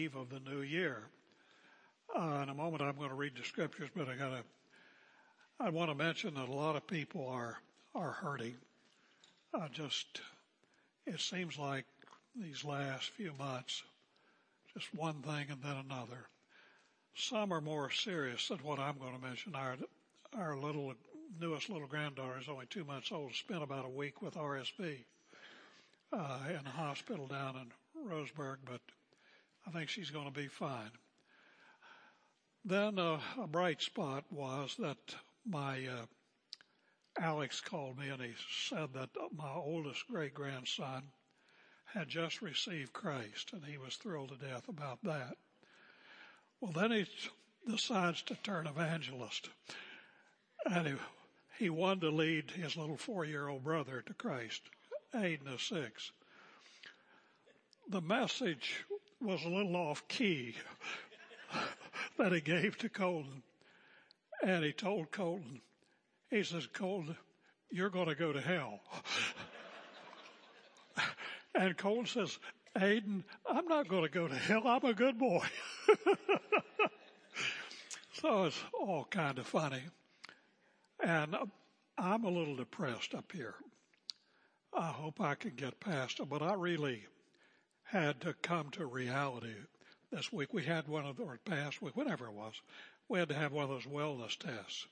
eve of the new year. Uh, in a moment, I'm going to read the scriptures, but I got to. I want to mention that a lot of people are are hurting. Uh, just it seems like these last few months, just one thing and then another. Some are more serious than what I'm going to mention. Our our little newest little granddaughter is only two months old. Spent about a week with RSV uh, in a hospital down in Roseburg, but I think she's going to be fine. Then uh, a bright spot was that my uh, Alex called me and he said that my oldest great grandson had just received Christ and he was thrilled to death about that. Well, then he decides to turn evangelist and he, he wanted to lead his little four year old brother to Christ. Aiden is six. The message was a little off key that he gave to Colton. And he told Colton, he says, Colton, you're going to go to hell. and Colton says, Aiden, I'm not going to go to hell. I'm a good boy. so it's all kind of funny. And I'm a little depressed up here. I hope I can get past it, but I really had to come to reality this week. We had one of the, or past week, whatever it was, we had to have one of those wellness tests.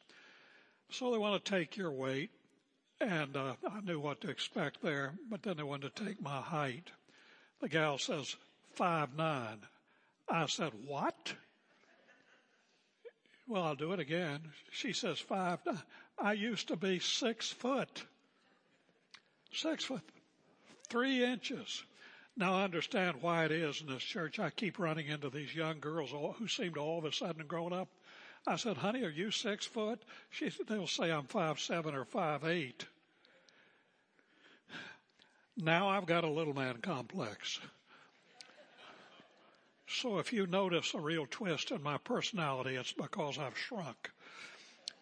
So they want to take your weight, and uh, I knew what to expect there, but then they wanted to take my height. The gal says five nine. I said, what? Well, I'll do it again. She says five. Nine. I used to be six foot. Six foot, three inches. Now I understand why it is in this church. I keep running into these young girls who seem to all of a sudden have grown up. I said, honey, are you six foot? She said, they'll say I'm five seven or five eight. Now I've got a little man complex. So if you notice a real twist in my personality, it's because I've shrunk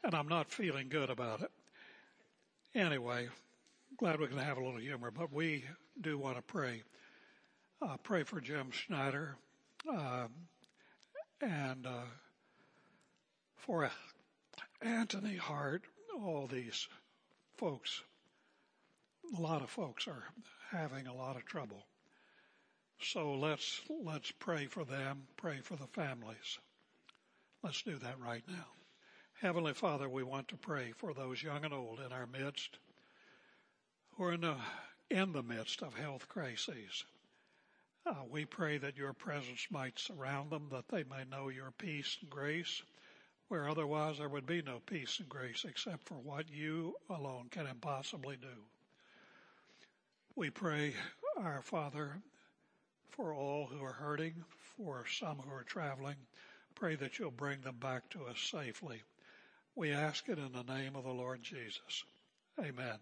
and I'm not feeling good about it. Anyway, glad we can have a little humor, but we do want to pray. Uh, pray for Jim Schneider uh, and uh, for Anthony Hart. All these folks, a lot of folks are having a lot of trouble. So let's, let's pray for them, pray for the families. Let's do that right now. Heavenly Father, we want to pray for those young and old in our midst who are in the, in the midst of health crises. Uh, we pray that your presence might surround them, that they may know your peace and grace, where otherwise there would be no peace and grace except for what you alone can impossibly do. We pray, our Father, for all who are hurting, for some who are traveling. Pray that you'll bring them back to us safely. We ask it in the name of the Lord Jesus. Amen.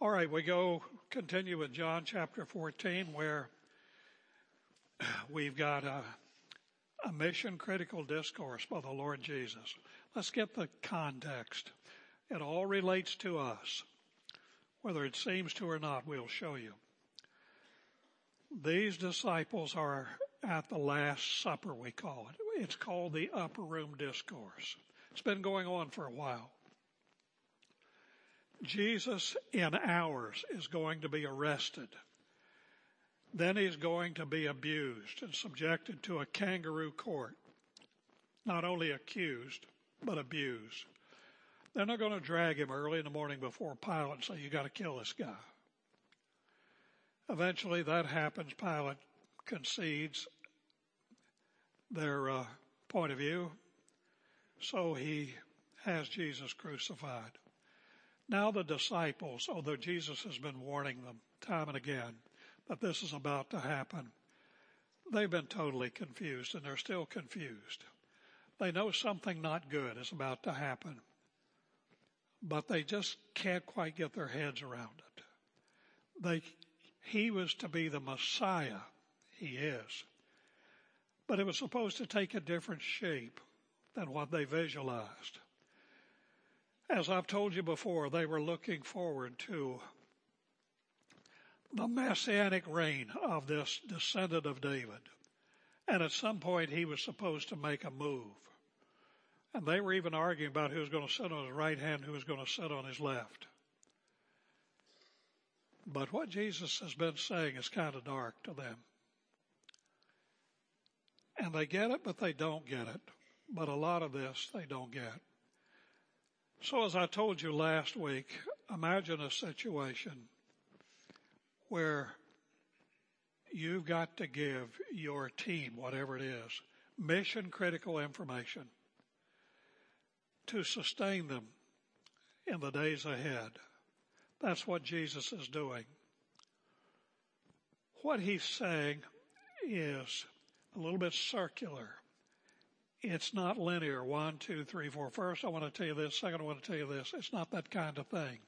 All right, we go continue with John chapter 14 where we've got a, a mission critical discourse by the Lord Jesus. Let's get the context. It all relates to us. Whether it seems to or not, we'll show you. These disciples are at the Last Supper, we call it. It's called the Upper Room Discourse. It's been going on for a while. Jesus in hours is going to be arrested. Then he's going to be abused and subjected to a kangaroo court. Not only accused, but abused. They're not going to drag him early in the morning before Pilate and say, you got to kill this guy. Eventually that happens. Pilate concedes their uh, point of view. So he has Jesus crucified. Now the disciples, although Jesus has been warning them time and again that this is about to happen, they've been totally confused and they're still confused. They know something not good is about to happen, but they just can't quite get their heads around it. They he was to be the Messiah. He is. But it was supposed to take a different shape than what they visualized. As I've told you before, they were looking forward to the messianic reign of this descendant of David. And at some point he was supposed to make a move. And they were even arguing about who was going to sit on his right hand, who was going to sit on his left. But what Jesus has been saying is kind of dark to them. And they get it, but they don't get it. But a lot of this they don't get. So as I told you last week, imagine a situation where you've got to give your team, whatever it is, mission critical information to sustain them in the days ahead. That's what Jesus is doing. What he's saying is a little bit circular. It's not linear. One, two, three, four. First, I want to tell you this. Second, I want to tell you this. It's not that kind of thing,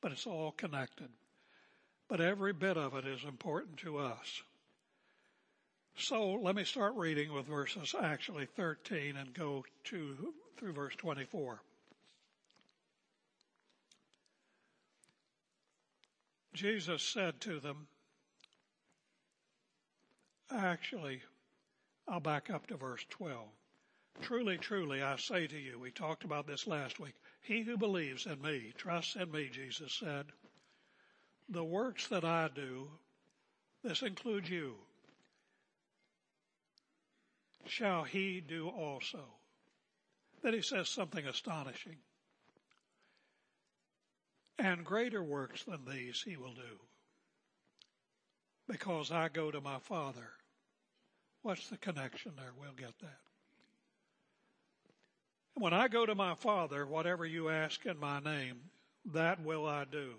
but it's all connected. But every bit of it is important to us. So let me start reading with verses actually 13 and go to through verse 24. Jesus said to them, actually, I'll back up to verse 12. Truly, truly, I say to you, we talked about this last week. He who believes in me, trusts in me, Jesus said, the works that I do, this includes you, shall he do also. Then he says something astonishing. And greater works than these he will do. Because I go to my Father. What's the connection there? We'll get that. When I go to my Father, whatever you ask in my name, that will I do.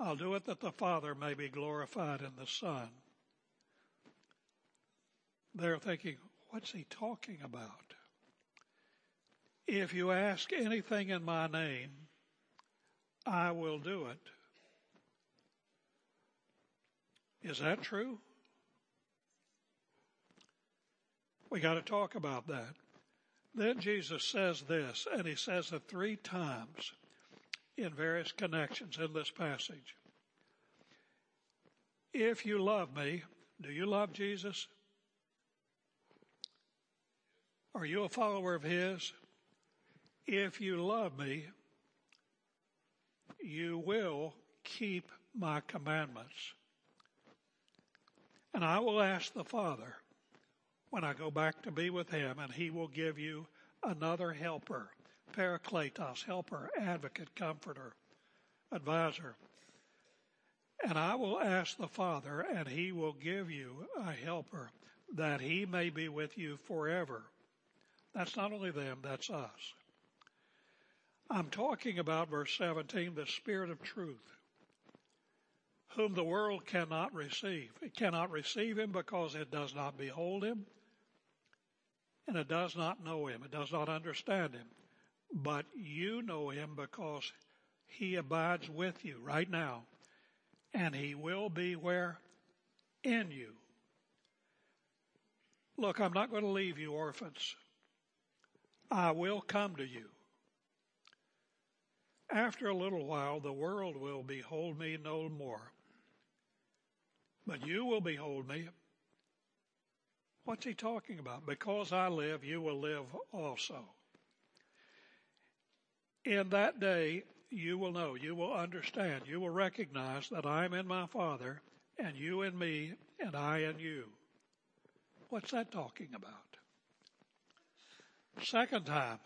I'll do it that the Father may be glorified in the Son. They're thinking, what's he talking about? If you ask anything in my name, I will do it. Is that true? We got to talk about that. Then Jesus says this, and he says it three times in various connections in this passage. If you love me, do you love Jesus? Are you a follower of his? If you love me, you will keep my commandments. And I will ask the Father when I go back to be with him, and he will give you another helper, parakletos, helper, advocate, comforter, advisor. And I will ask the Father, and he will give you a helper that he may be with you forever. That's not only them, that's us. I'm talking about verse 17, the Spirit of truth, whom the world cannot receive. It cannot receive him because it does not behold him and it does not know him. It does not understand him. But you know him because he abides with you right now and he will be where? In you. Look, I'm not going to leave you orphans. I will come to you. After a little while, the world will behold me no more. But you will behold me. What's he talking about? Because I live, you will live also. In that day, you will know, you will understand, you will recognize that I am in my Father, and you in me, and I in you. What's that talking about? Second time,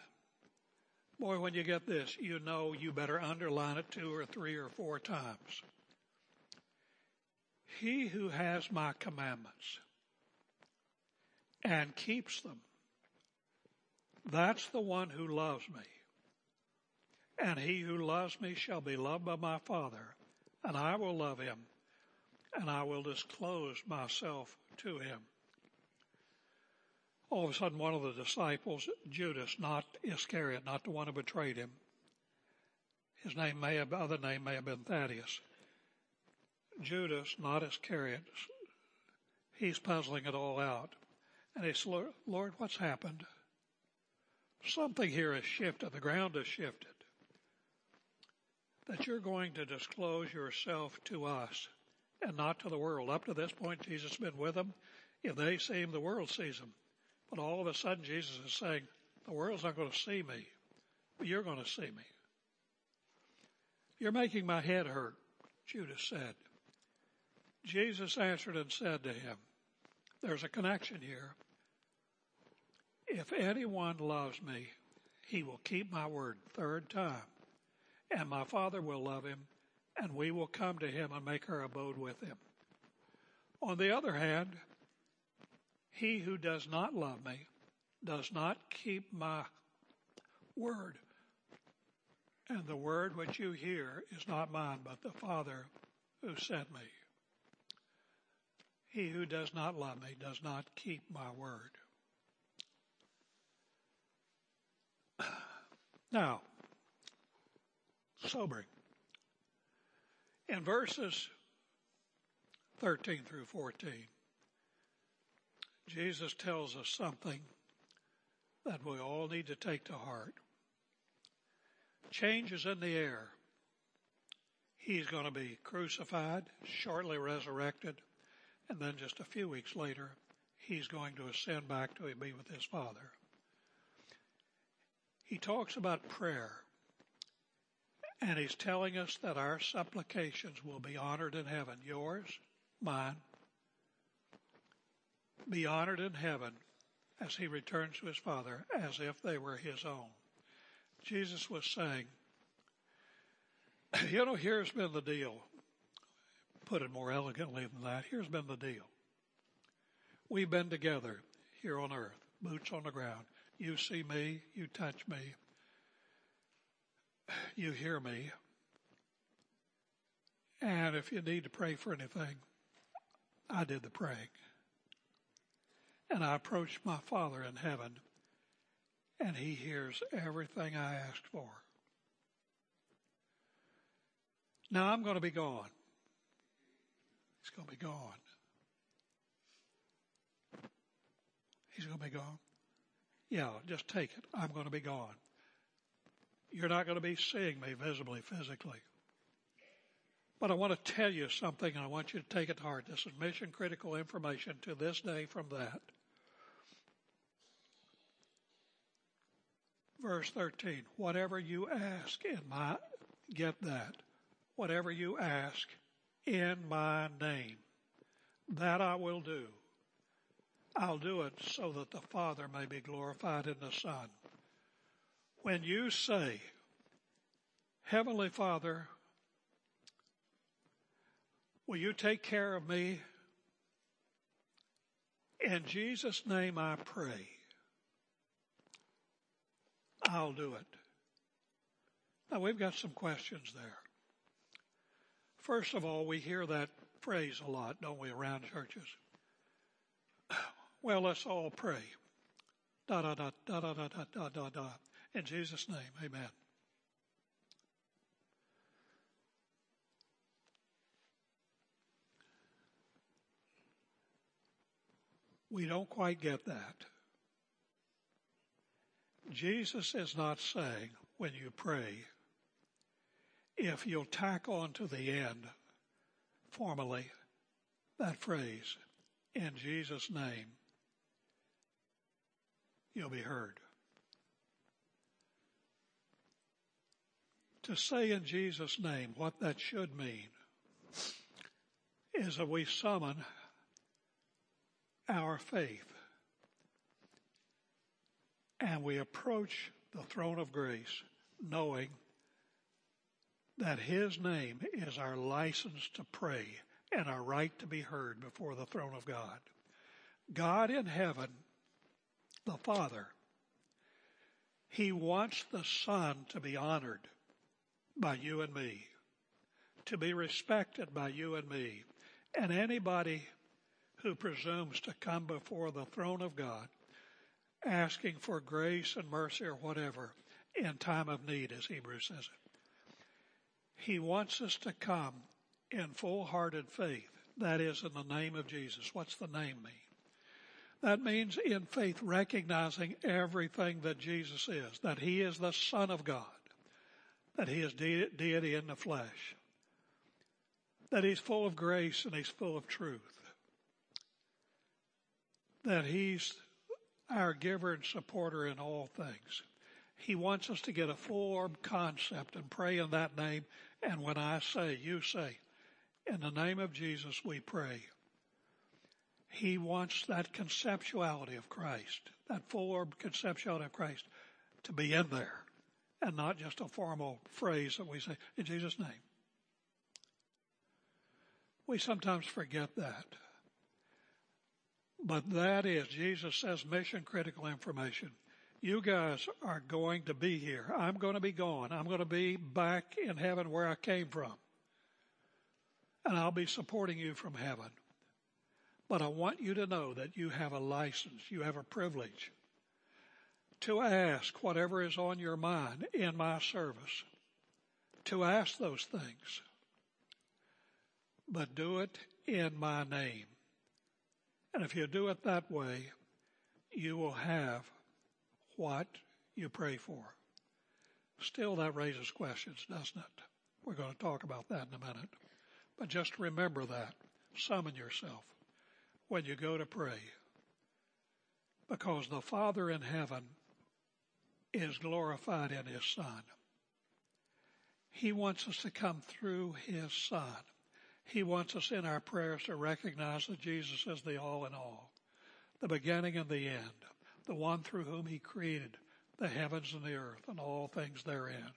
Boy, when you get this, you know you better underline it two or three or four times. He who has my commandments and keeps them, that's the one who loves me. And he who loves me shall be loved by my Father, and I will love him, and I will disclose myself to him all of a sudden one of the disciples, Judas, not Iscariot, not the one who betrayed him, his name may have, other name may have been Thaddeus. Judas, not Iscariot, he's puzzling it all out. And he said, Lord, what's happened? Something here has shifted. The ground has shifted. That you're going to disclose yourself to us and not to the world. Up to this point, Jesus has been with them If they see him, the world sees him. But all of a sudden, Jesus is saying, the world's not going to see me, but you're going to see me. You're making my head hurt, Judas said. Jesus answered and said to him, There's a connection here. If anyone loves me, he will keep my word. Third time. And my Father will love him, and we will come to him and make our abode with him. On the other hand, he who does not love me does not keep my word. And the word which you hear is not mine, but the Father who sent me. He who does not love me does not keep my word. Now, sobering. In verses 13 through 14, Jesus tells us something that we all need to take to heart. Change is in the air. He's going to be crucified, shortly resurrected, and then just a few weeks later, he's going to ascend back to be with his Father. He talks about prayer, and he's telling us that our supplications will be honored in heaven. Yours, mine, be honored in heaven as he returns to his Father as if they were his own. Jesus was saying, you know, here's been the deal. Put it more elegantly than that. Here's been the deal. We've been together here on earth, boots on the ground. You see me, you touch me, you hear me. And if you need to pray for anything, I did the praying. And I approached my Father in heaven, and He hears everything I asked for. Now I'm going to be gone. He's going to be gone. He's going to be gone. Yeah, just take it. I'm going to be gone. You're not going to be seeing me visibly, physically. But I want to tell you something and I want you to take it to heart. This is mission critical information to this day from that. Verse 13, whatever you ask in my, get that, whatever you ask in my name, that I will do. I'll do it so that the Father may be glorified in the Son. When you say, Heavenly Father, will you take care of me? In Jesus' name I pray. I'll do it. Now we've got some questions there. First of all, we hear that phrase a lot, don't we, around churches? Well, let's all pray. Da da da da da da da da da. In Jesus' name, amen. We don't quite get that. Jesus is not saying when you pray, if you'll tack on to the end formally that phrase, in Jesus' name, you'll be heard. To say in Jesus' name what that should mean is that we summon our faith and we approach the throne of grace knowing that His name is our license to pray and our right to be heard before the throne of God. God in heaven, the Father, He wants the Son to be honored by you and me, to be respected by you and me, and anybody who presumes to come before the throne of God asking for grace and mercy or whatever in time of need, as Hebrews says it. He wants us to come in full hearted faith. That is in the name of Jesus. What's the name mean? That means in faith recognizing everything that Jesus is, that He is the Son of God, that He is de- deity in the flesh, that He's full of grace and He's full of truth. that He's our giver and supporter in all things. He wants us to get a full concept and pray in that name. And when I say, you say, in the name of Jesus we pray. He wants that conceptuality of Christ, that full conceptuality of Christ to be in there and not just a formal phrase that we say, in Jesus' name. We sometimes forget that. But that is, Jesus says, mission critical information. You guys are going to be here. I'm going to be gone. I'm going to be back in heaven where I came from. And I'll be supporting you from heaven. But I want you to know that you have a license. You have a privilege to ask whatever is on your mind in my service. To ask those things. But do it in my name. And if you do it that way, you will have what you pray for. Still, that raises questions, doesn't it? We're going to talk about that in a minute. But just remember that. Summon yourself when you go to pray. Because the Father in heaven is glorified in His Son. He wants us to come through His Son. He wants us in our prayers to recognize that Jesus is the all in all, the beginning and the end, the one through whom He created the heavens and the earth and all things therein.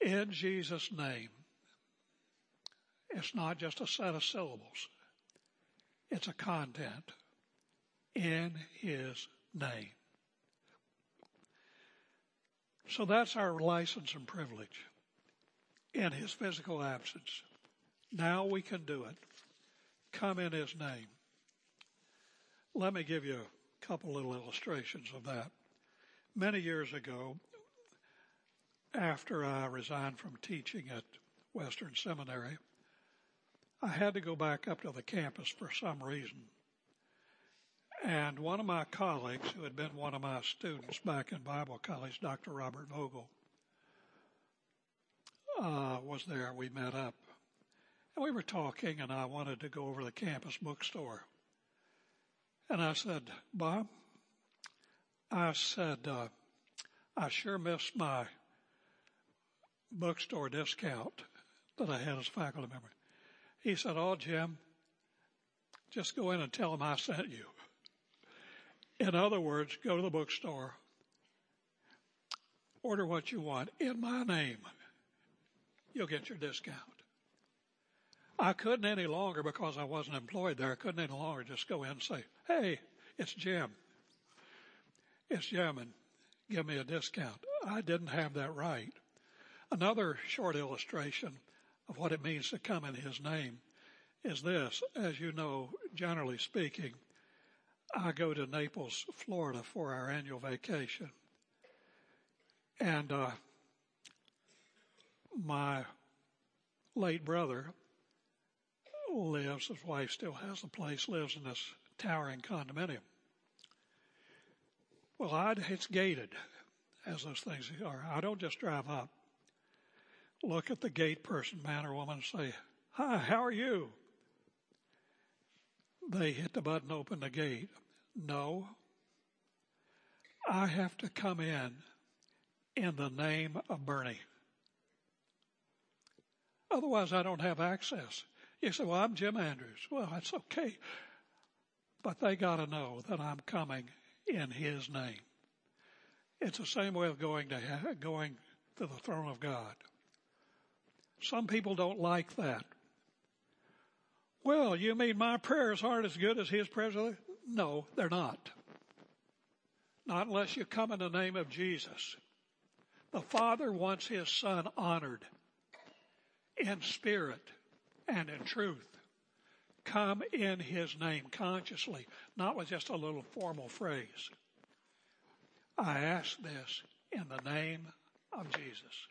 In Jesus' name, it's not just a set of syllables. It's a content in His name. So that's our license and privilege in his physical absence. Now we can do it. Come in his name. Let me give you a couple little illustrations of that. Many years ago, after I resigned from teaching at Western Seminary, I had to go back up to the campus for some reason. And one of my colleagues, who had been one of my students back in Bible college, Dr. Robert Vogel, uh, was there. We met up. And we were talking, and I wanted to go over to the campus bookstore. And I said, Bob, I said, uh, I sure missed my bookstore discount that I had as a faculty member. He said, Oh, Jim, just go in and tell them I sent you. In other words, go to the bookstore, order what you want in my name you'll get your discount. I couldn't any longer because I wasn't employed there. I couldn't any longer just go in and say, Hey, it's Jim. It's Jim and give me a discount. I didn't have that right. Another short illustration of what it means to come in his name is this. As you know, generally speaking, I go to Naples, Florida for our annual vacation. And, uh, my late brother lives, his wife still has the place, lives in this towering condominium. Well, I'd, it's gated, as those things are. I don't just drive up, look at the gate person, man or woman, and say, Hi, how are you? They hit the button, open the gate. No. I have to come in in the name of Bernie. Otherwise, I don't have access. You say, well, I'm Jim Andrews. Well, that's okay. But they got to know that I'm coming in His name. It's the same way of going to, going to the throne of God. Some people don't like that. Well, you mean my prayers aren't as good as His prayers? No, they're not. Not unless you come in the name of Jesus. The Father wants His Son honored in spirit and in truth. Come in His name consciously, not with just a little formal phrase. I ask this in the name of Jesus.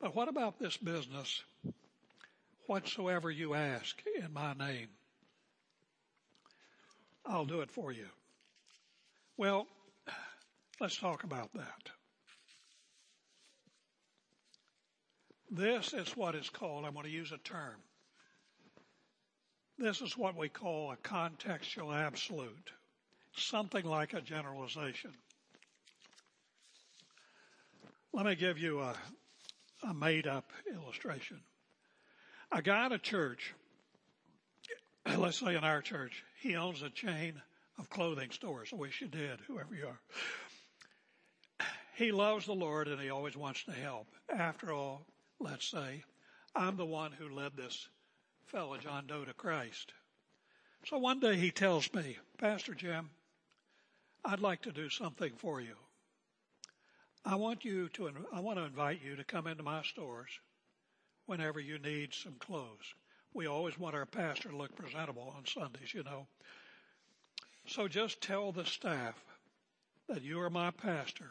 But what about this business? Whatsoever you ask in my name, I'll do it for you. Well, let's talk about that. This is what is called, I'm going to use a term. This is what we call a contextual absolute, something like a generalization. Let me give you a, a made up illustration. A guy at a church, let's say in our church, he owns a chain of clothing stores. I wish you did, whoever you are. He loves the Lord and he always wants to help. After all, let's say, I'm the one who led this fellow, John Doe, to Christ. So one day he tells me, Pastor Jim, I'd like to do something for you. I want you to, I want to invite you to come into my stores whenever you need some clothes. We always want our pastor to look presentable on Sundays, you know. So just tell the staff that you are my pastor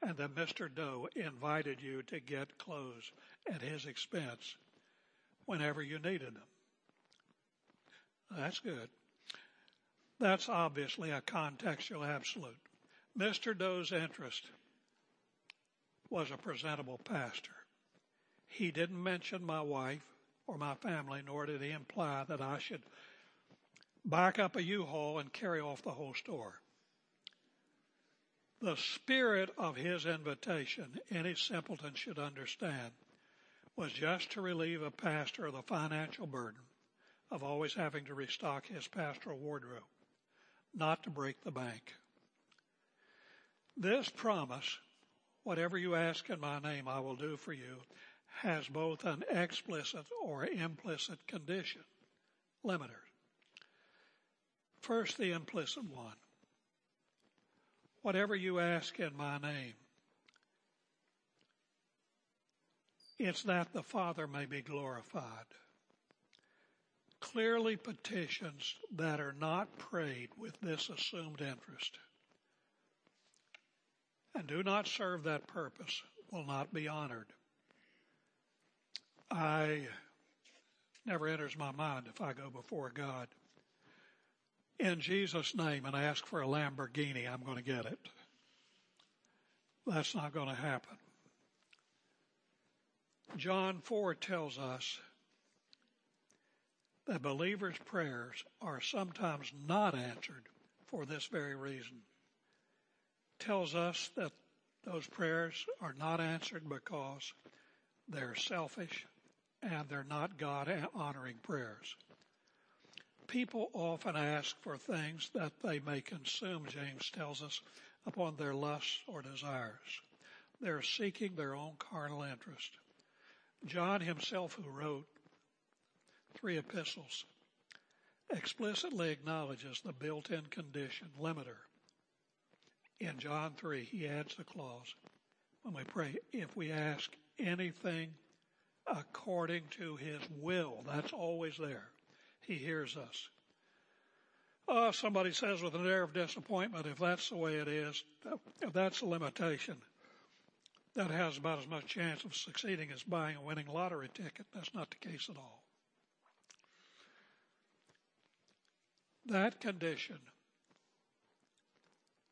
and that Mr. Doe invited you to get clothes at his expense whenever you needed them. That's good. That's obviously a contextual absolute. Mr. Doe's interest was a presentable pastor. He didn't mention my wife or my family, nor did he imply that I should back up a U-Haul and carry off the whole store. The spirit of his invitation, any simpleton should understand, was just to relieve a pastor of the financial burden of always having to restock his pastoral wardrobe, not to break the bank. This promise, whatever you ask in my name, I will do for you, has both an explicit or implicit condition, limiter. First, the implicit one. Whatever you ask in my name, it's that the Father may be glorified clearly petitions that are not prayed with this assumed interest and do not serve that purpose will not be honored. I never enters my mind if I go before God in Jesus' name and ask for a Lamborghini, I'm going to get it. That's not going to happen. John 4 tells us that believers' prayers are sometimes not answered for this very reason. Tells us that those prayers are not answered because they're selfish and they're not God honoring prayers. People often ask for things that they may consume, James tells us, upon their lusts or desires. They're seeking their own carnal interest. John himself, who wrote three epistles explicitly acknowledges the built-in condition limiter. In John 3, he adds the clause when we pray, if we ask anything according to his will, that's always there. He hears us. Oh, somebody says with an air of disappointment, if that's the way it is, if that's a limitation, that has about as much chance of succeeding as buying a winning lottery ticket. That's not the case at all. That condition,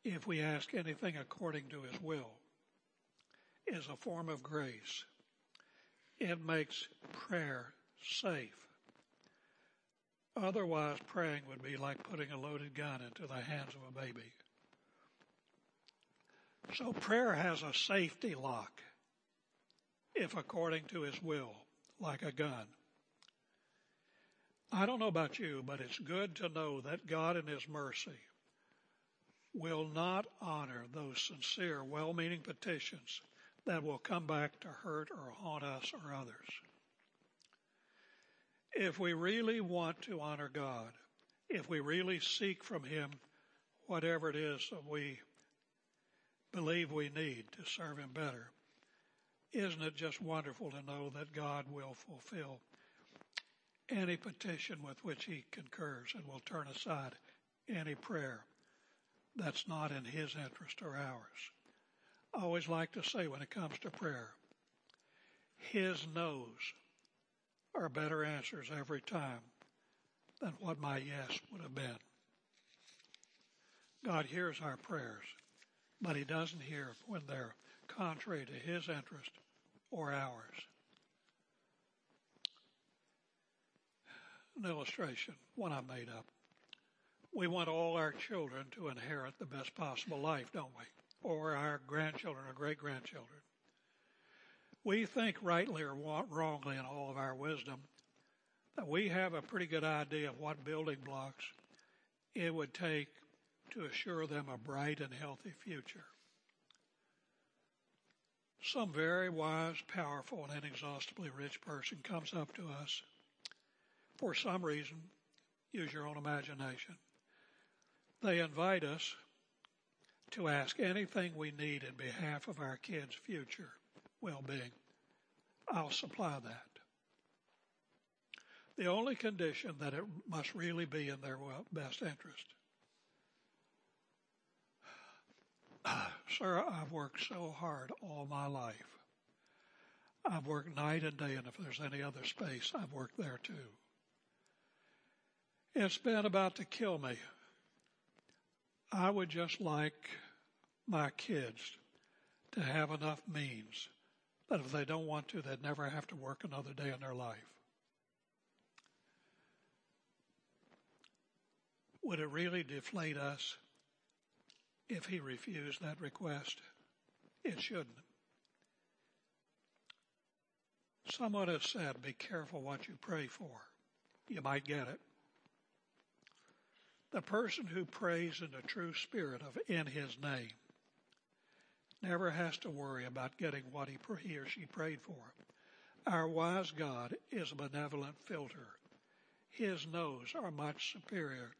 if we ask anything according to His will, is a form of grace. It makes prayer safe. Otherwise, praying would be like putting a loaded gun into the hands of a baby. So prayer has a safety lock, if according to His will, like a gun. I don't know about you, but it's good to know that God in His mercy will not honor those sincere, well-meaning petitions that will come back to hurt or haunt us or others. If we really want to honor God, if we really seek from Him whatever it is that we believe we need to serve Him better, isn't it just wonderful to know that God will fulfill any petition with which he concurs and will turn aside any prayer that's not in his interest or ours. I always like to say when it comes to prayer, his no's are better answers every time than what my yes would have been. God hears our prayers, but he doesn't hear when they're contrary to his interest or ours. an illustration, one I made up. We want all our children to inherit the best possible life, don't we? Or our grandchildren or great grandchildren. We think rightly or wrongly in all of our wisdom that we have a pretty good idea of what building blocks it would take to assure them a bright and healthy future. Some very wise, powerful, and inexhaustibly rich person comes up to us for some reason, use your own imagination. They invite us to ask anything we need in behalf of our kids' future well-being. I'll supply that. The only condition that it must really be in their best interest. Sir, I've worked so hard all my life. I've worked night and day, and if there's any other space, I've worked there too. It's been about to kill me. I would just like my kids to have enough means that if they don't want to, they'd never have to work another day in their life. Would it really deflate us if he refused that request? It shouldn't. Someone has said, be careful what you pray for. You might get it. The person who prays in the true spirit of in his name never has to worry about getting what he, he or she prayed for. Our wise God is a benevolent filter. His no's are much superior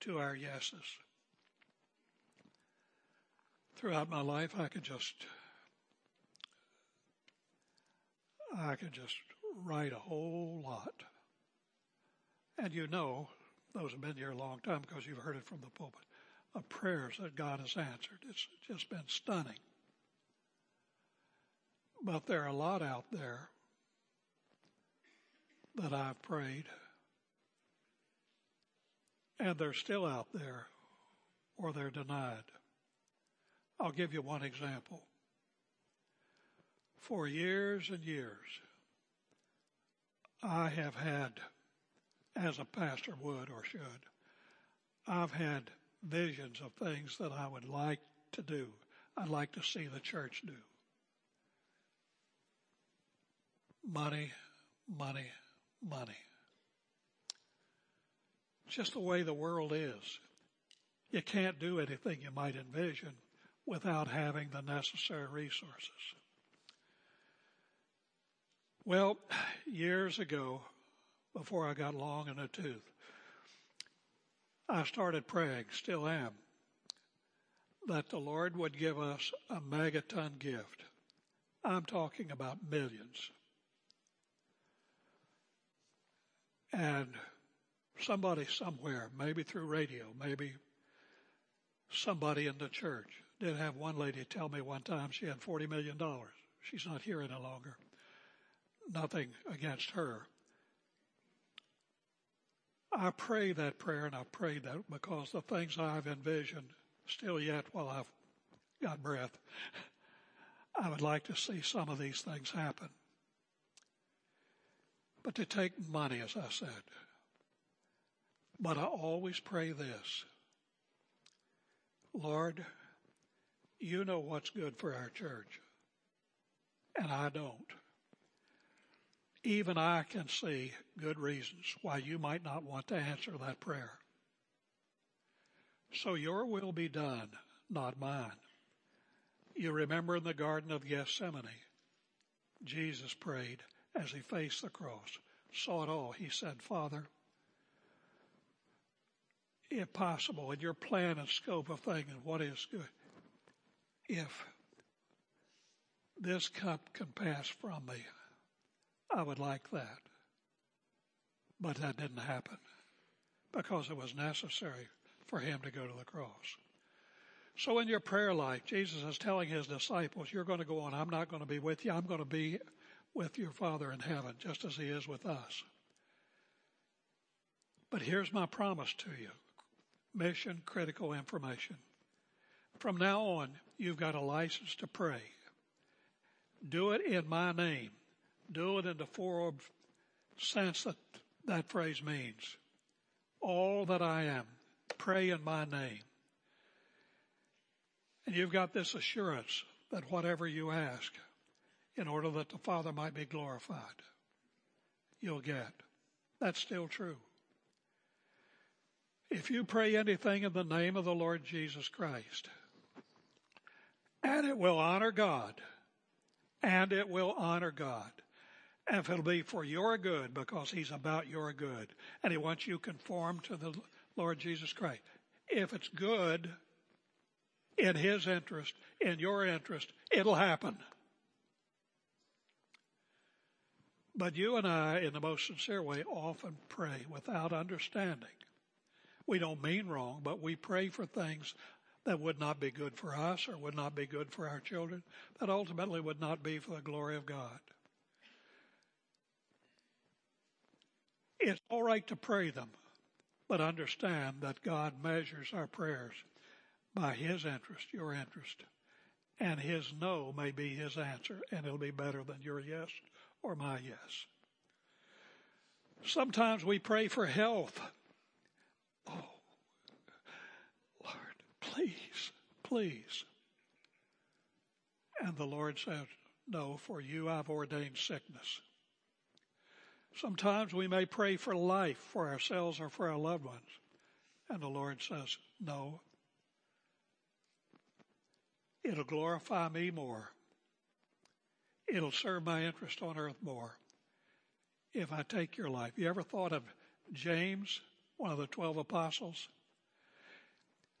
to our yeses. Throughout my life, I could just, I could just write a whole lot. And you know, those have been here a long time because you've heard it from the pulpit of prayers that God has answered. It's just been stunning. But there are a lot out there that I've prayed, and they're still out there, or they're denied. I'll give you one example. For years and years, I have had, as a pastor would or should, I've had visions of things that I would like to do. I'd like to see the church do. Money, money, money. Just the way the world is. You can't do anything you might envision without having the necessary resources. Well, years ago, before I got long in the tooth, I started praying, still am, that the Lord would give us a megaton gift. I'm talking about millions. And somebody somewhere, maybe through radio, maybe somebody in the church, did have one lady tell me one time she had $40 million. She's not here any longer. Nothing against her. I pray that prayer and I pray that because the things I've envisioned still yet while I've got breath, I would like to see some of these things happen. But to take money, as I said. But I always pray this. Lord, you know what's good for our church. And I don't even I can see good reasons why you might not want to answer that prayer. So your will be done, not mine. You remember in the Garden of Gethsemane, Jesus prayed as he faced the cross, saw it all. He said, Father, if possible, in your plan and scope of things and what is good, if this cup can pass from me, I would like that. But that didn't happen because it was necessary for him to go to the cross. So in your prayer life, Jesus is telling his disciples, you're going to go on. I'm not going to be with you. I'm going to be with your Father in heaven, just as he is with us. But here's my promise to you. Mission critical information. From now on, you've got a license to pray. Do it in my name do it in the full sense that that phrase means. All that I am, pray in my name. And you've got this assurance that whatever you ask, in order that the Father might be glorified, you'll get. That's still true. If you pray anything in the name of the Lord Jesus Christ, and it will honor God, and it will honor God. And if it'll be for your good because he's about your good and he wants you conformed to the Lord Jesus Christ. If it's good in his interest, in your interest, it'll happen. But you and I, in the most sincere way, often pray without understanding. We don't mean wrong, but we pray for things that would not be good for us or would not be good for our children, that ultimately would not be for the glory of God. It's all right to pray them, but understand that God measures our prayers by His interest, your interest. And His no may be His answer, and it'll be better than your yes or my yes. Sometimes we pray for health. Oh, Lord, please, please. And the Lord says, No, for you I've ordained sickness. Sometimes we may pray for life for ourselves or for our loved ones. And the Lord says, No. It'll glorify me more. It'll serve my interest on earth more if I take your life. You ever thought of James, one of the 12 apostles?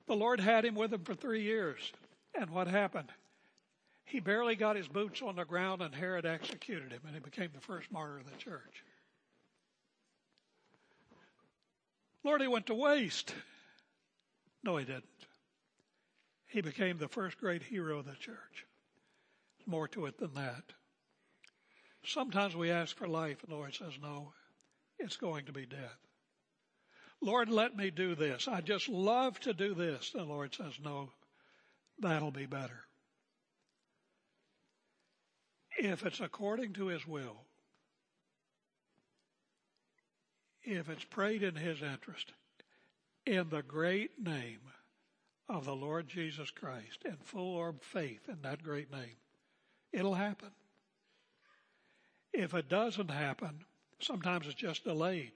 The Lord had him with him for three years. And what happened? He barely got his boots on the ground and Herod executed him and he became the first martyr of the church. Lord, he went to waste. No, he didn't. He became the first great hero of the church. There's more to it than that. Sometimes we ask for life, and the Lord says, No, it's going to be death. Lord, let me do this. I just love to do this. The Lord says, No, that'll be better. If it's according to His will, if it's prayed in His interest, in the great name of the Lord Jesus Christ, and full of faith in that great name, it'll happen. If it doesn't happen, sometimes it's just delayed.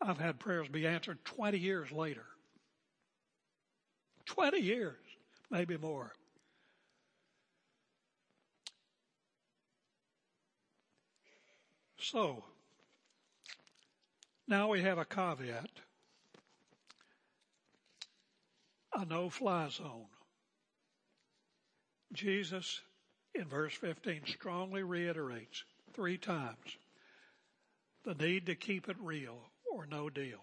I've had prayers be answered 20 years later. 20 years, maybe more. So, now we have a caveat a no fly zone. Jesus, in verse 15, strongly reiterates three times the need to keep it real or no deal.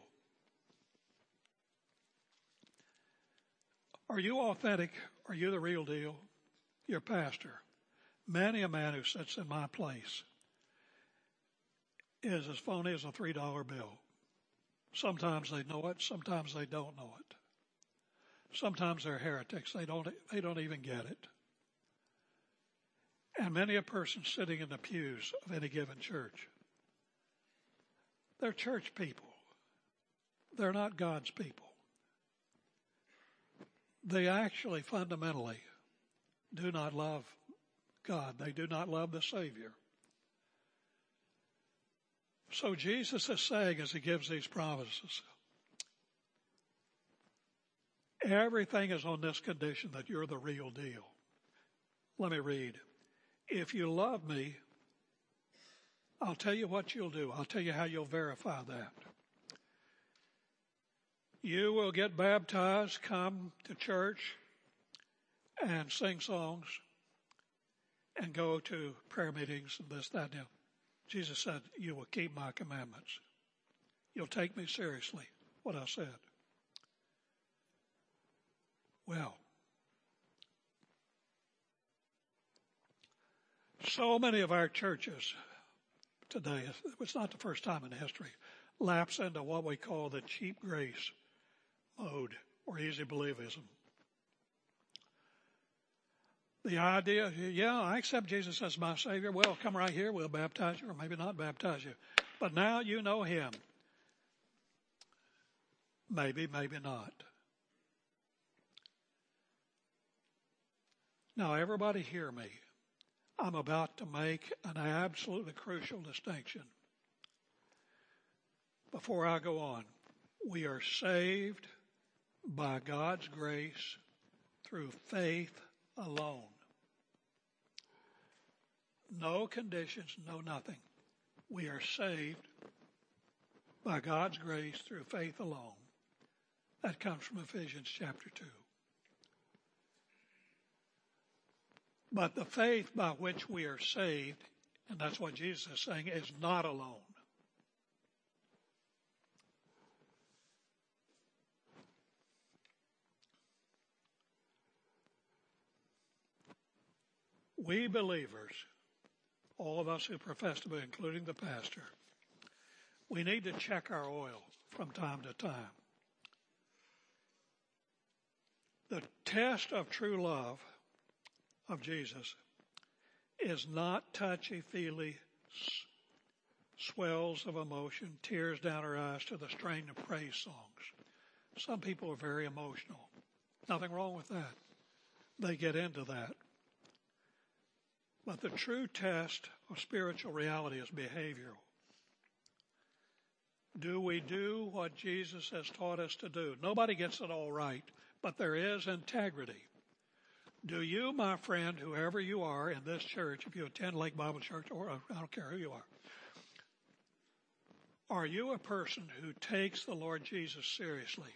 Are you authentic? Are you the real deal? Your pastor. Many a man who sits in my place is as phony as a $3 bill. Sometimes they know it, sometimes they don't know it. Sometimes they're heretics. They don't, they don't even get it. And many a person sitting in the pews of any given church, they're church people. They're not God's people. They actually fundamentally do not love God. They do not love the Savior. So Jesus is saying as he gives these promises, everything is on this condition that you're the real deal. Let me read. If you love me, I'll tell you what you'll do. I'll tell you how you'll verify that. You will get baptized, come to church, and sing songs, and go to prayer meetings and this, that, and that. Jesus said, You will keep my commandments. You'll take me seriously, what I said. Well, so many of our churches today, it's not the first time in history, lapse into what we call the cheap grace mode or easy believism. The idea, yeah, I accept Jesus as my Savior. Well, come right here, we'll baptize you, or maybe not baptize you. But now you know him. Maybe, maybe not. Now, everybody hear me. I'm about to make an absolutely crucial distinction. Before I go on, we are saved by God's grace through faith alone. No conditions, no nothing. We are saved by God's grace through faith alone. That comes from Ephesians chapter 2. But the faith by which we are saved, and that's what Jesus is saying, is not alone. We believers all of us who profess to be, including the pastor, we need to check our oil from time to time. The test of true love of Jesus is not touchy feely swells of emotion, tears down our eyes to the strain of praise songs. Some people are very emotional. Nothing wrong with that. They get into that. But the true test of spiritual reality is behavioral. Do we do what Jesus has taught us to do? Nobody gets it all right, but there is integrity. Do you, my friend, whoever you are in this church, if you attend Lake Bible Church, or uh, I don't care who you are, are you a person who takes the Lord Jesus seriously?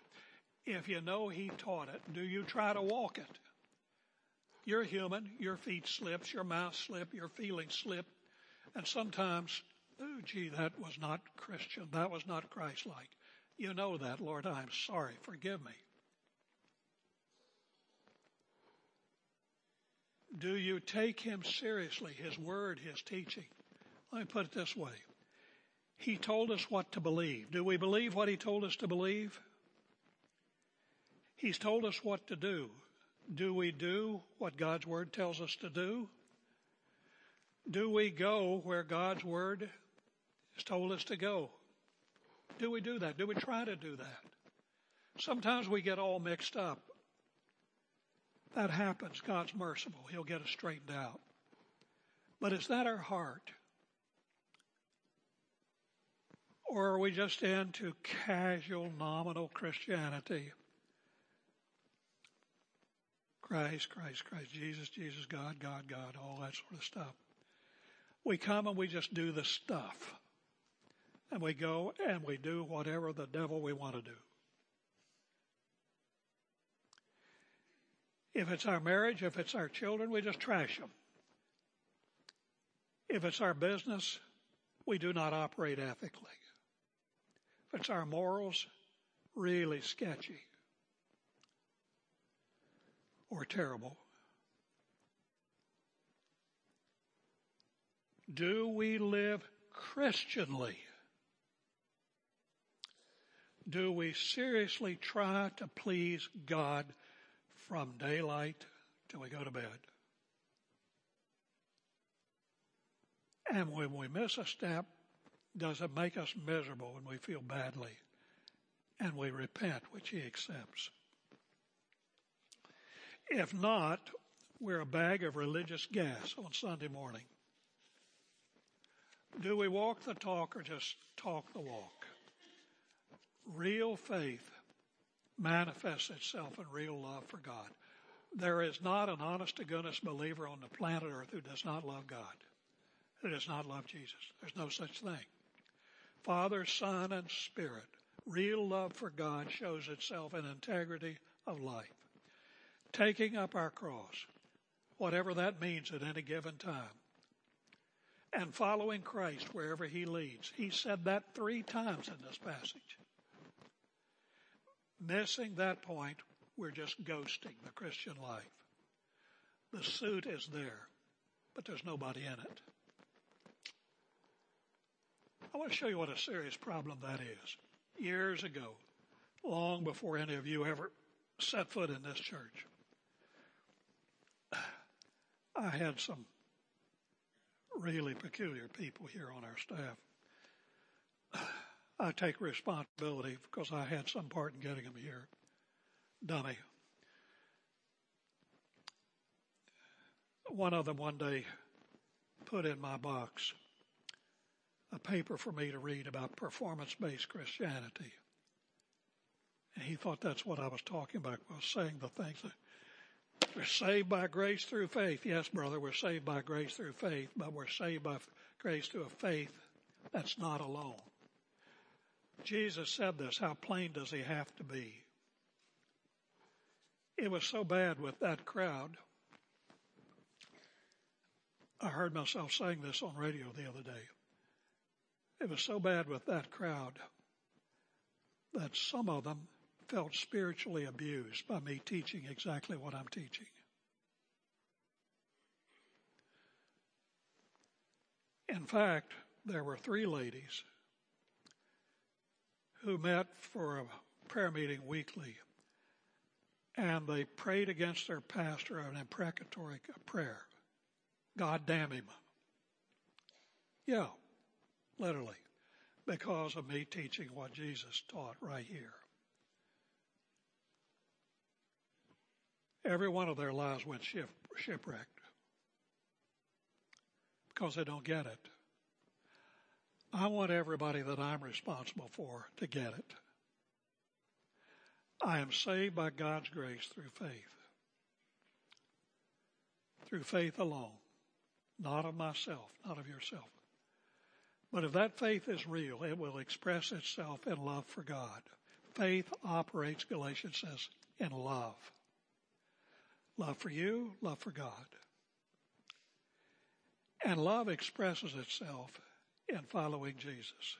If you know He taught it, do you try to walk it? You're human. Your feet slips, your mouth slip, your feelings slip. And sometimes, oh, gee, that was not Christian. That was not Christ-like. You know that, Lord. I'm sorry. Forgive me. Do you take him seriously, his word, his teaching? Let me put it this way. He told us what to believe. Do we believe what he told us to believe? He's told us what to do. Do we do what God's Word tells us to do? Do we go where God's Word has told us to go? Do we do that? Do we try to do that? Sometimes we get all mixed up. That happens. God's merciful. He'll get us straightened out. But is that our heart? Or are we just into casual, nominal Christianity? Christ, Christ, Christ, Jesus, Jesus, God, God, God, all that sort of stuff. We come and we just do the stuff. And we go and we do whatever the devil we want to do. If it's our marriage, if it's our children, we just trash them. If it's our business, we do not operate ethically. If it's our morals, really sketchy or terrible. Do we live Christianly? Do we seriously try to please God from daylight till we go to bed? And when we miss a step, does it make us miserable when we feel badly and we repent, which He accepts? If not, we're a bag of religious gas on Sunday morning. Do we walk the talk or just talk the walk? Real faith manifests itself in real love for God. There is not an honest to goodness believer on the planet earth who does not love God, who does not love Jesus. There's no such thing. Father, Son, and Spirit, real love for God shows itself in integrity of life taking up our cross, whatever that means at any given time, and following Christ wherever he leads. He said that three times in this passage. Missing that point, we're just ghosting the Christian life. The suit is there, but there's nobody in it. I want to show you what a serious problem that is. Years ago, long before any of you ever set foot in this church, I had some really peculiar people here on our staff. I take responsibility because I had some part in getting them here. Dummy. One of them one day put in my box a paper for me to read about performance based Christianity. And he thought that's what I was talking about, was saying the things that we're saved by grace through faith. Yes, brother, we're saved by grace through faith, but we're saved by grace through a faith that's not alone. Jesus said this. How plain does he have to be? It was so bad with that crowd. I heard myself saying this on radio the other day. It was so bad with that crowd that some of them felt spiritually abused by me teaching exactly what I'm teaching. In fact, there were three ladies who met for a prayer meeting weekly and they prayed against their pastor an imprecatory prayer. God damn him. Yeah, literally, because of me teaching what Jesus taught right here. Every one of their lives went shipwrecked because they don't get it. I want everybody that I'm responsible for to get it. I am saved by God's grace through faith. Through faith alone. Not of myself, not of yourself. But if that faith is real, it will express itself in love for God. Faith operates, Galatians says, in love. Love for you, love for God. And love expresses itself in following Jesus.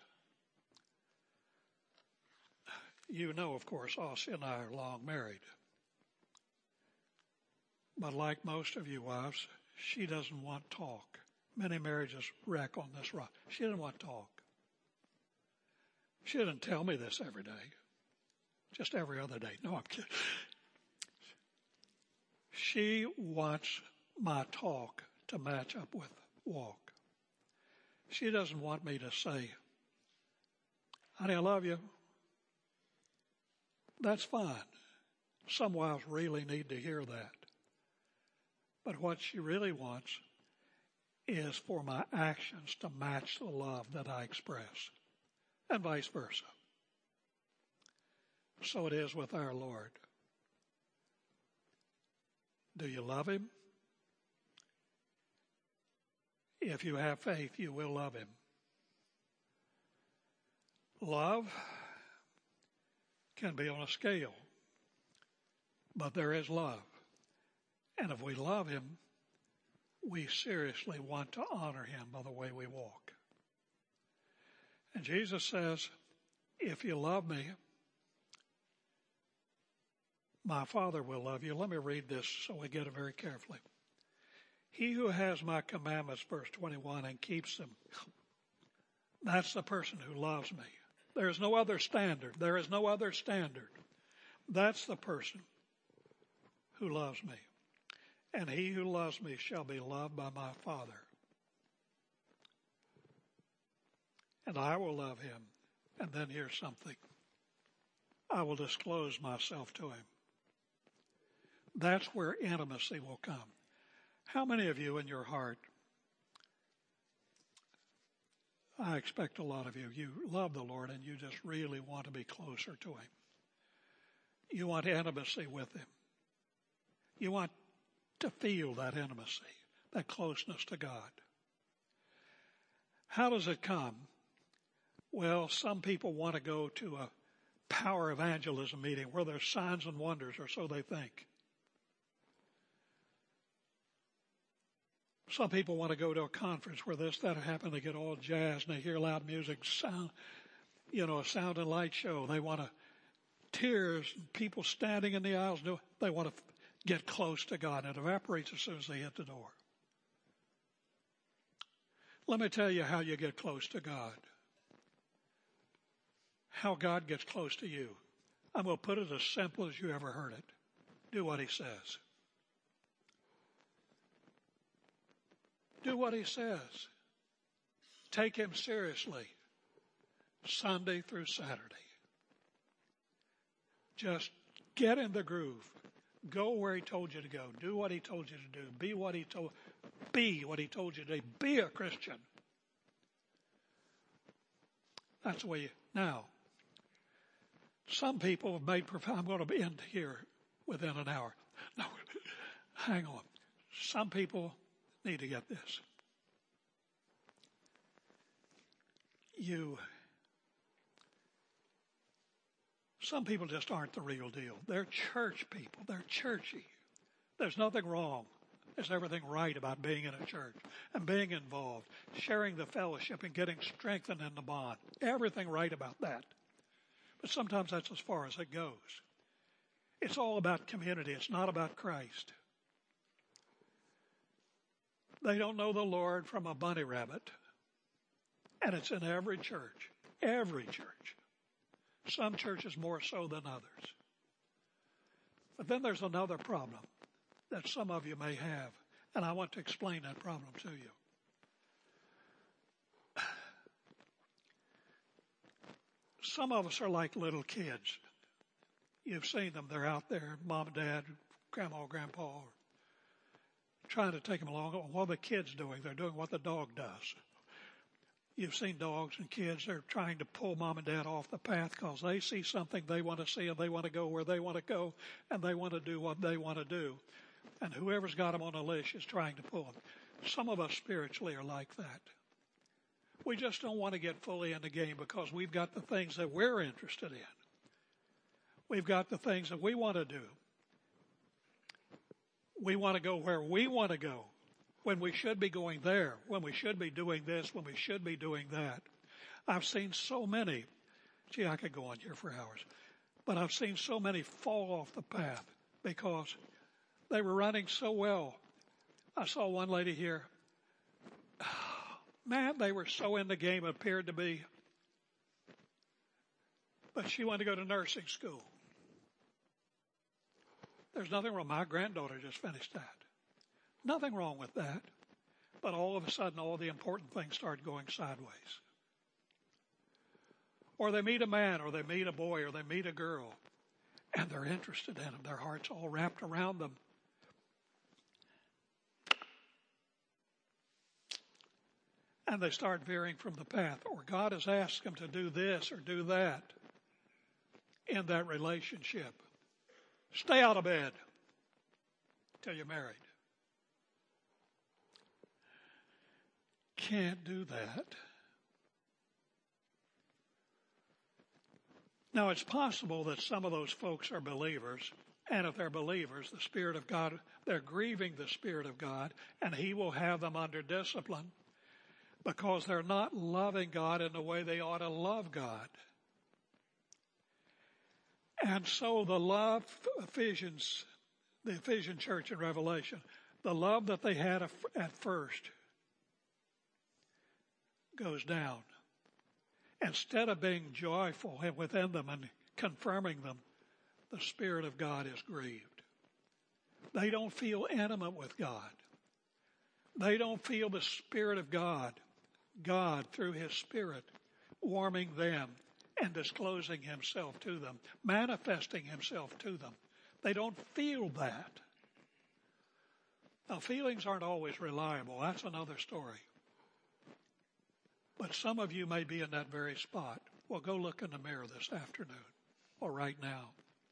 You know, of course, Ossie and I are long married. But like most of you wives, she doesn't want talk. Many marriages wreck on this rock. She didn't want talk. She didn't tell me this every day. Just every other day. No, I'm kidding. She wants my talk to match up with walk. She doesn't want me to say, honey, I love you. That's fine. Some wives really need to hear that. But what she really wants is for my actions to match the love that I express, and vice versa. So it is with our Lord. Do you love Him? If you have faith, you will love Him. Love can be on a scale, but there is love. And if we love Him, we seriously want to honor Him by the way we walk. And Jesus says, if you love me, my Father will love you. Let me read this so we get it very carefully. He who has my commandments, verse 21, and keeps them, that's the person who loves me. There is no other standard. There is no other standard. That's the person who loves me. And he who loves me shall be loved by my Father. And I will love him. And then here's something. I will disclose myself to him. That's where intimacy will come. How many of you in your heart, I expect a lot of you, you love the Lord and you just really want to be closer to Him. You want intimacy with Him. You want to feel that intimacy, that closeness to God. How does it come? Well, some people want to go to a power evangelism meeting where there's signs and wonders, or so they think. Some people want to go to a conference where this, that happen. They get all jazzed and they hear loud music, sound, you know, a sound and light show. They want to, tears, people standing in the aisles, they want to get close to God. It evaporates as soon as they hit the door. Let me tell you how you get close to God. How God gets close to you. I'm going to put it as simple as you ever heard it. Do what He says. Do what he says. Take him seriously. Sunday through Saturday. Just get in the groove. Go where he told you to go. Do what he told you to do. Be what he told be what he told you to be. Be a Christian. That's the way you now some people have made profound I'm going to end here within an hour. No, hang on. Some people need to get this. You, some people just aren't the real deal. They're church people. They're churchy. There's nothing wrong. There's everything right about being in a church and being involved, sharing the fellowship and getting strengthened in the bond. Everything right about that. But sometimes that's as far as it goes. It's all about community. It's not about Christ. They don't know the Lord from a bunny rabbit. And it's in every church. Every church. Some churches more so than others. But then there's another problem that some of you may have, and I want to explain that problem to you. Some of us are like little kids. You've seen them. They're out there, mom dad, grandma, grandpa, trying to take them along. What are the kids doing? They're doing what the dog does. You've seen dogs and kids, they're trying to pull mom and dad off the path because they see something they want to see and they want to go where they want to go and they want to do what they want to do. And whoever's got them on a leash is trying to pull them. Some of us spiritually are like that. We just don't want to get fully in the game because we've got the things that we're interested in. We've got the things that we want to do. We want to go where we want to go when we should be going there, when we should be doing this, when we should be doing that. I've seen so many, gee, I could go on here for hours, but I've seen so many fall off the path because they were running so well. I saw one lady here Man, they were so in the game, appeared to be. But she wanted to go to nursing school. There's nothing wrong. My granddaughter just finished that. Nothing wrong with that. But all of a sudden, all the important things start going sideways. Or they meet a man, or they meet a boy, or they meet a girl, and they're interested in them. Their heart's all wrapped around them. and they start veering from the path, or God has asked them to do this or do that in that relationship. Stay out of bed till you're married. Can't do that. Now, it's possible that some of those folks are believers, and if they're believers, the Spirit of God, they're grieving the Spirit of God, and He will have them under discipline because they're not loving God in the way they ought to love God. And so the love, Ephesians, the Ephesian church in Revelation, the love that they had at first goes down. Instead of being joyful within them and confirming them, the Spirit of God is grieved. They don't feel intimate with God. They don't feel the Spirit of God God through His Spirit warming them and disclosing Himself to them, manifesting Himself to them. They don't feel that. Now, feelings aren't always reliable. That's another story. But some of you may be in that very spot. Well, go look in the mirror this afternoon, or right now,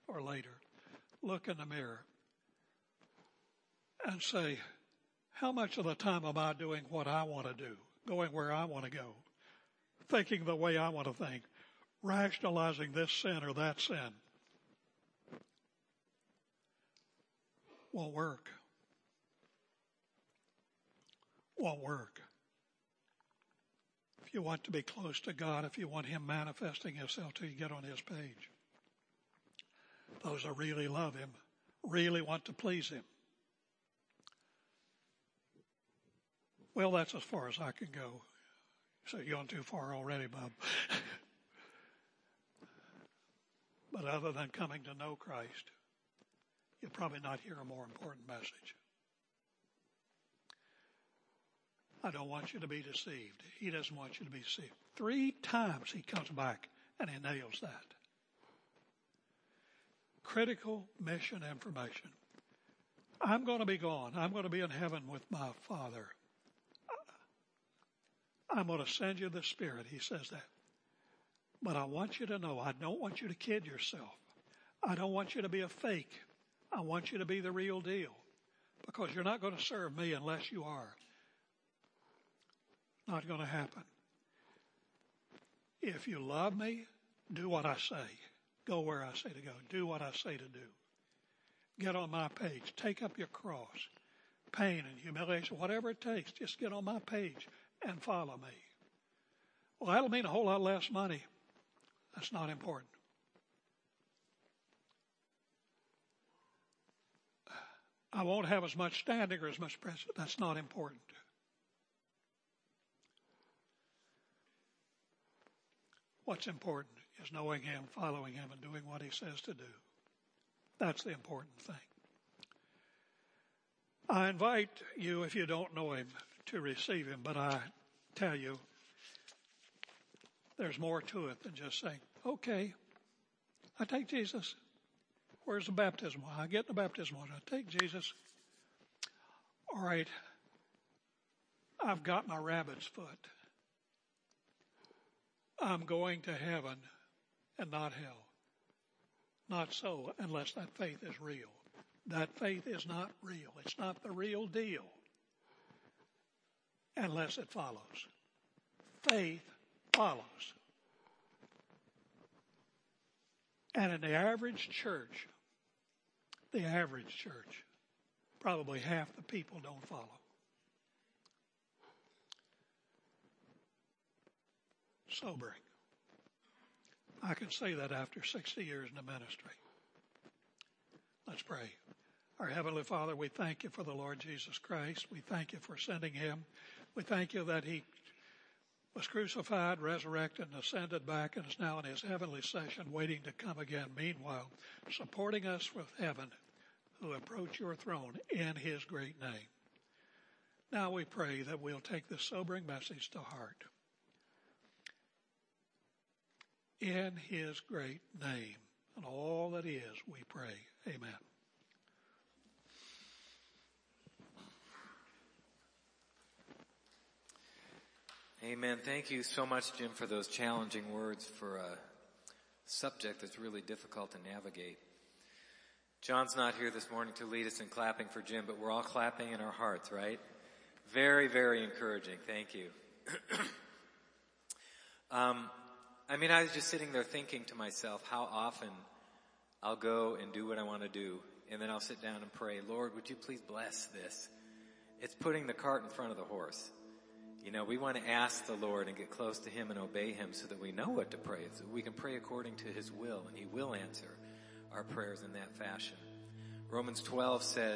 or later. Look in the mirror and say, how much of the time am I doing what I want to do? going where I want to go, thinking the way I want to think, rationalizing this sin or that sin. Won't work. Won't work. If you want to be close to God, if you want Him manifesting Himself to you, get on His page. Those that really love Him, really want to please Him. Well, that's as far as I can go. So you're going too far already, Bob. but other than coming to know Christ, you'll probably not hear a more important message. I don't want you to be deceived. He doesn't want you to be deceived. Three times he comes back and he nails that. Critical mission information. I'm going to be gone. I'm going to be in heaven with my Father. I'm going to send you the Spirit. He says that. But I want you to know, I don't want you to kid yourself. I don't want you to be a fake. I want you to be the real deal because you're not going to serve me unless you are. Not going to happen. If you love me, do what I say. Go where I say to go. Do what I say to do. Get on my page. Take up your cross. Pain and humiliation, whatever it takes, just get on my page and follow me. Well, that'll mean a whole lot less money. That's not important. I won't have as much standing or as much presence. That's not important. What's important is knowing Him, following Him, and doing what He says to do. That's the important thing. I invite you, if you don't know Him, to receive Him, but I tell you, there's more to it than just saying, okay, I take Jesus. Where's the baptism? I get the baptism. I take Jesus. All right, I've got my rabbit's foot. I'm going to heaven and not hell. Not so unless that faith is real. That faith is not real. It's not the real deal unless it follows. Faith follows. And in the average church, the average church, probably half the people don't follow. Sobering. I can say that after 60 years in the ministry. Let's pray. Our Heavenly Father, we thank you for the Lord Jesus Christ. We thank you for sending him. We thank you that he was crucified, resurrected, and ascended back, and is now in his heavenly session waiting to come again. Meanwhile, supporting us with heaven who approach your throne in his great name. Now we pray that we'll take this sobering message to heart. In his great name and all that is, we pray. Amen. Amen. Thank you so much, Jim, for those challenging words for a subject that's really difficult to navigate. John's not here this morning to lead us in clapping for Jim, but we're all clapping in our hearts, right? Very, very encouraging. Thank you. um, I mean, I was just sitting there thinking to myself how often I'll go and do what I want to do, and then I'll sit down and pray, Lord, would you please bless this? It's putting the cart in front of the horse. You know, we want to ask the Lord and get close to Him and obey Him so that we know what to pray, so we can pray according to His will, and He will answer our prayers in that fashion. Romans 12 says,